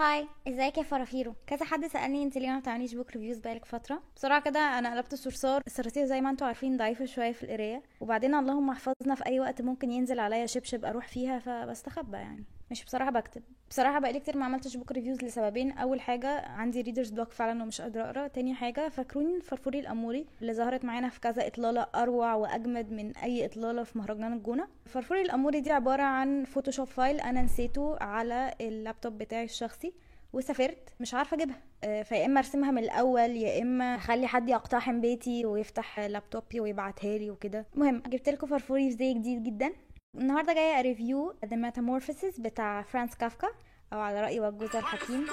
Hi ازيك يا فرافيرو؟ كذا حد سألني انت ليه ما بتعمليش book reviews بقالك فترة؟ بسرعة كده أنا قلبت الصرصار الصراصير زي ما أنتم عارفين ضعيفة شوية في القراية. وبعدين اللهم احفظنا في أي وقت ممكن ينزل عليا شبشب أروح فيها فبستخبى يعني. مش بصراحة بكتب. بصراحة بقالي كتير ما عملتش book reviews لسببين. أول حاجة عندي reader's block فعلا ومش قادرة أقرأ. تاني حاجة فاكروني فرفوري الأموري اللي ظهرت معانا في كذا إطلالة أروع وأجمد من أي إطلالة في مهرجان الجونة. فرفوري الأموري دي عبارة عن Photoshop file أنا نسيته على اللابتوب بتاعي الشخصي وسافرت. مش عارفة أجيبها. آه، فيا إما أرسمها من الأول يا إما أخلي حد يقتحم بيتي ويفتح لابتوبي ويبعتها لي وكده. المهم جبت لكم فرفوري في زي جديد جدا. النهارده جاية review The Metamorphosis بتاع فرانس كافكا أو على رأي وجوزة الحكيم.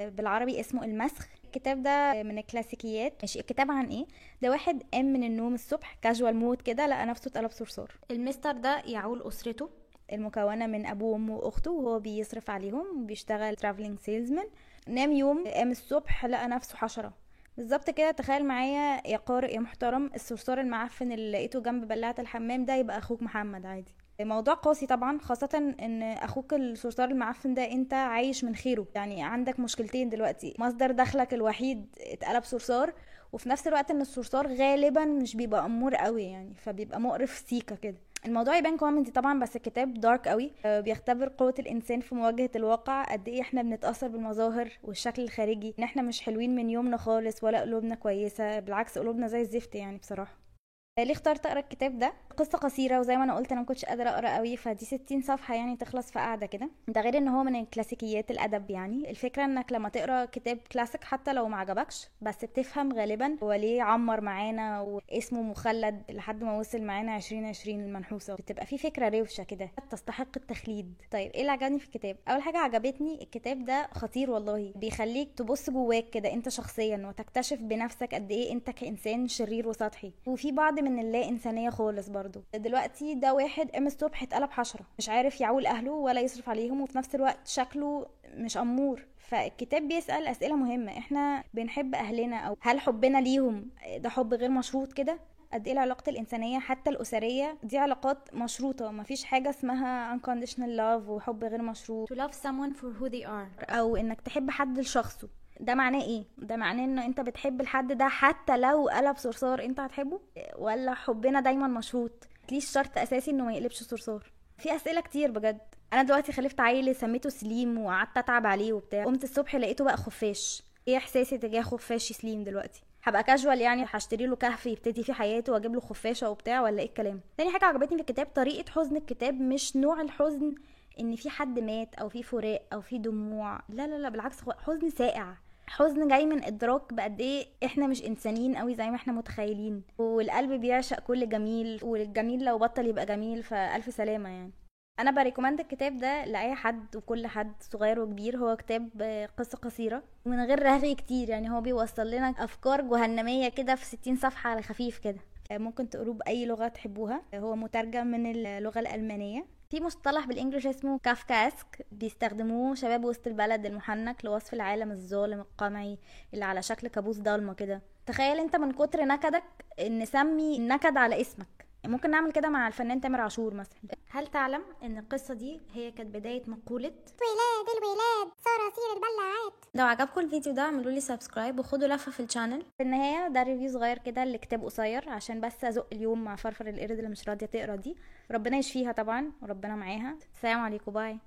بالعربي اسمه المسخ. الكتاب ده من الكلاسيكيات. ماشي الكتاب عن إيه؟ ده واحد قام من النوم الصبح casual mode كده لقى نفسه اتقلب صرصار المستر ده يعول أسرته. المكونة من أبوه وأمه وأخته وهو بيصرف عليهم وبيشتغل travelling salesman نام يوم قام الصبح لقى نفسه حشرة. بالظبط كده. تخيل معايا يا قارئ يا محترم الصرصار المعفن اللي لقيته جنب بلاعة الحمام ده يبقى أخوك محمد عادي. موضوع قاسي طبعا خاصة إن أخوك الصرصار المعفن ده أنت عايش من خيره. يعني عندك مشكلتين دلوقتي مصدر دخلك الوحيد اتقلب صرصار وفي نفس الوقت إن الصرصار غالبا مش بيبقى أمور قوي يعني فبيبقى مقرف سيكا كده. الموضوع يبان كوميدي طبعا بس الكتاب دارك قوي. آه، بيختبر قوة الإنسان في مواجهة الواقع قد إيه إحنا بنتأثر بالمظاهر والشكل الخارجي إن إحنا مش حلوين من يومنا خالص ولا قلوبنا كويسة بالعكس قلوبنا زي الزفت يعني بصراحة. ليه اخترت أقرأ الكتاب ده؟ قصة قصيرة وزي ما أنا قلت أنا ما كنتش قادرة أقرأ قوي فدي 60 صفحة يعني تخلص في قعده كده. ده غير إن هو من الكلاسيكيات الأدب يعني. الفكرة إنك لما تقرأ كتاب كلاسيك حتى لو ما عجبكش بس بتفهم غالبا هو ليه عمر معانا واسمه مخلد لحد ما وصل معانا 2020 المنحوسة. بتبقى في فكرة روشة كده تستحق التخليد. طيب إيه اللي عجبني في الكتاب؟ أول حاجة عجبتني الكتاب ده خطير والله. بيخليك تبص جواك كده أنت شخصيا وتكتشف بنفسك قد إيه أنت كإنسان شرير وسطحي. وفي بعض من اللا انسانيه خالص برضو. دلوقتي ده واحد قام الصبح اتقلب حشرة مش عارف يعول أهله ولا يصرف عليهم وفي نفس الوقت شكله مش أمور. فالكتاب بيسأل أسئلة مهمة إحنا بنحب أهلنا أو هل حبنا ليهم؟ ده حب غير مشروط كده؟ قد إيه العلاقة الإنسانية حتى الأسرية دي علاقات مشروطة؟ مفيش حاجة اسمها unconditional love وحب غير مشروط. To love someone for who they are. أو إنك تحب حد لشخصه. ده معناه إيه؟ ده معناه ان انت بتحب الحد ده حتى لو قلب صرصار انت هتحبه؟ ولا حبنا دايما مشروط؟ ليش شرط أساسي إنه ما يقلبش صرصار. في أسئلة كتير بجد. أنا دلوقتي خلفت عيل سميته سليم وقعدت أتعب عليه وبتاع. قمت الصبح لقيته بقى خفاش. إيه إحساسي تجاه خفاش سليم دلوقتي؟ هبقى كاجوال يعني؟ هشتري له كهف يبتدي فيه حياته وأجيب له خفاشة وبتاع ولا إيه الكلام؟ تاني حاجة عجبتني في الكتاب طريقة حزن الكتاب مش نوع الحزن إن في حد مات أو في فراق أو في دموع. لا لا لا بالعكس حزن ساقع. حزن جاي من إدراك بقد إيه إحنا مش انسانيين قوي زي ما إحنا متخيلين. والقلب بيعشق كل جميل والجميل لو بطل يبقى جميل فألف سلامة يعني. أنا بريكومند الكتاب ده لأي حد وكل حد صغير وكبير. هو كتاب قصة قصيرة ومن غير رغي كتير يعني. هو بيوصل لنا أفكار جهنمية كده في 60 صفحة على خفيف كده. ممكن تقروه بأي لغة تحبوها. هو مترجم من اللغة الألمانية. في مصطلح بال English اسمه Kafkaesque بيستخدموه شباب وسط البلد المحنك لوصف العالم الظالم القمعي اللي على شكل كابوس ضلمة كده. تخيل انت من كتر نكدك نسمي النكد على اسمك. ممكن نعمل كده مع الفنان تامر عاشور مثلا. هل تعلم ان القصة دي هي كانت بداية مقولة ولاد الولاد صراصير البلاعات لو عجبكم الفيديو ده اعملوا لي subscribe وخدوا لفة في ال channel. في النهاية ده review صغير كده لكتاب قصير عشان بس أزق اليوم مع فرفر القرد اللي مش راضية تقرا دي. ربنا يشفيها طبعا وربنا معاها. السلام عليكم باي.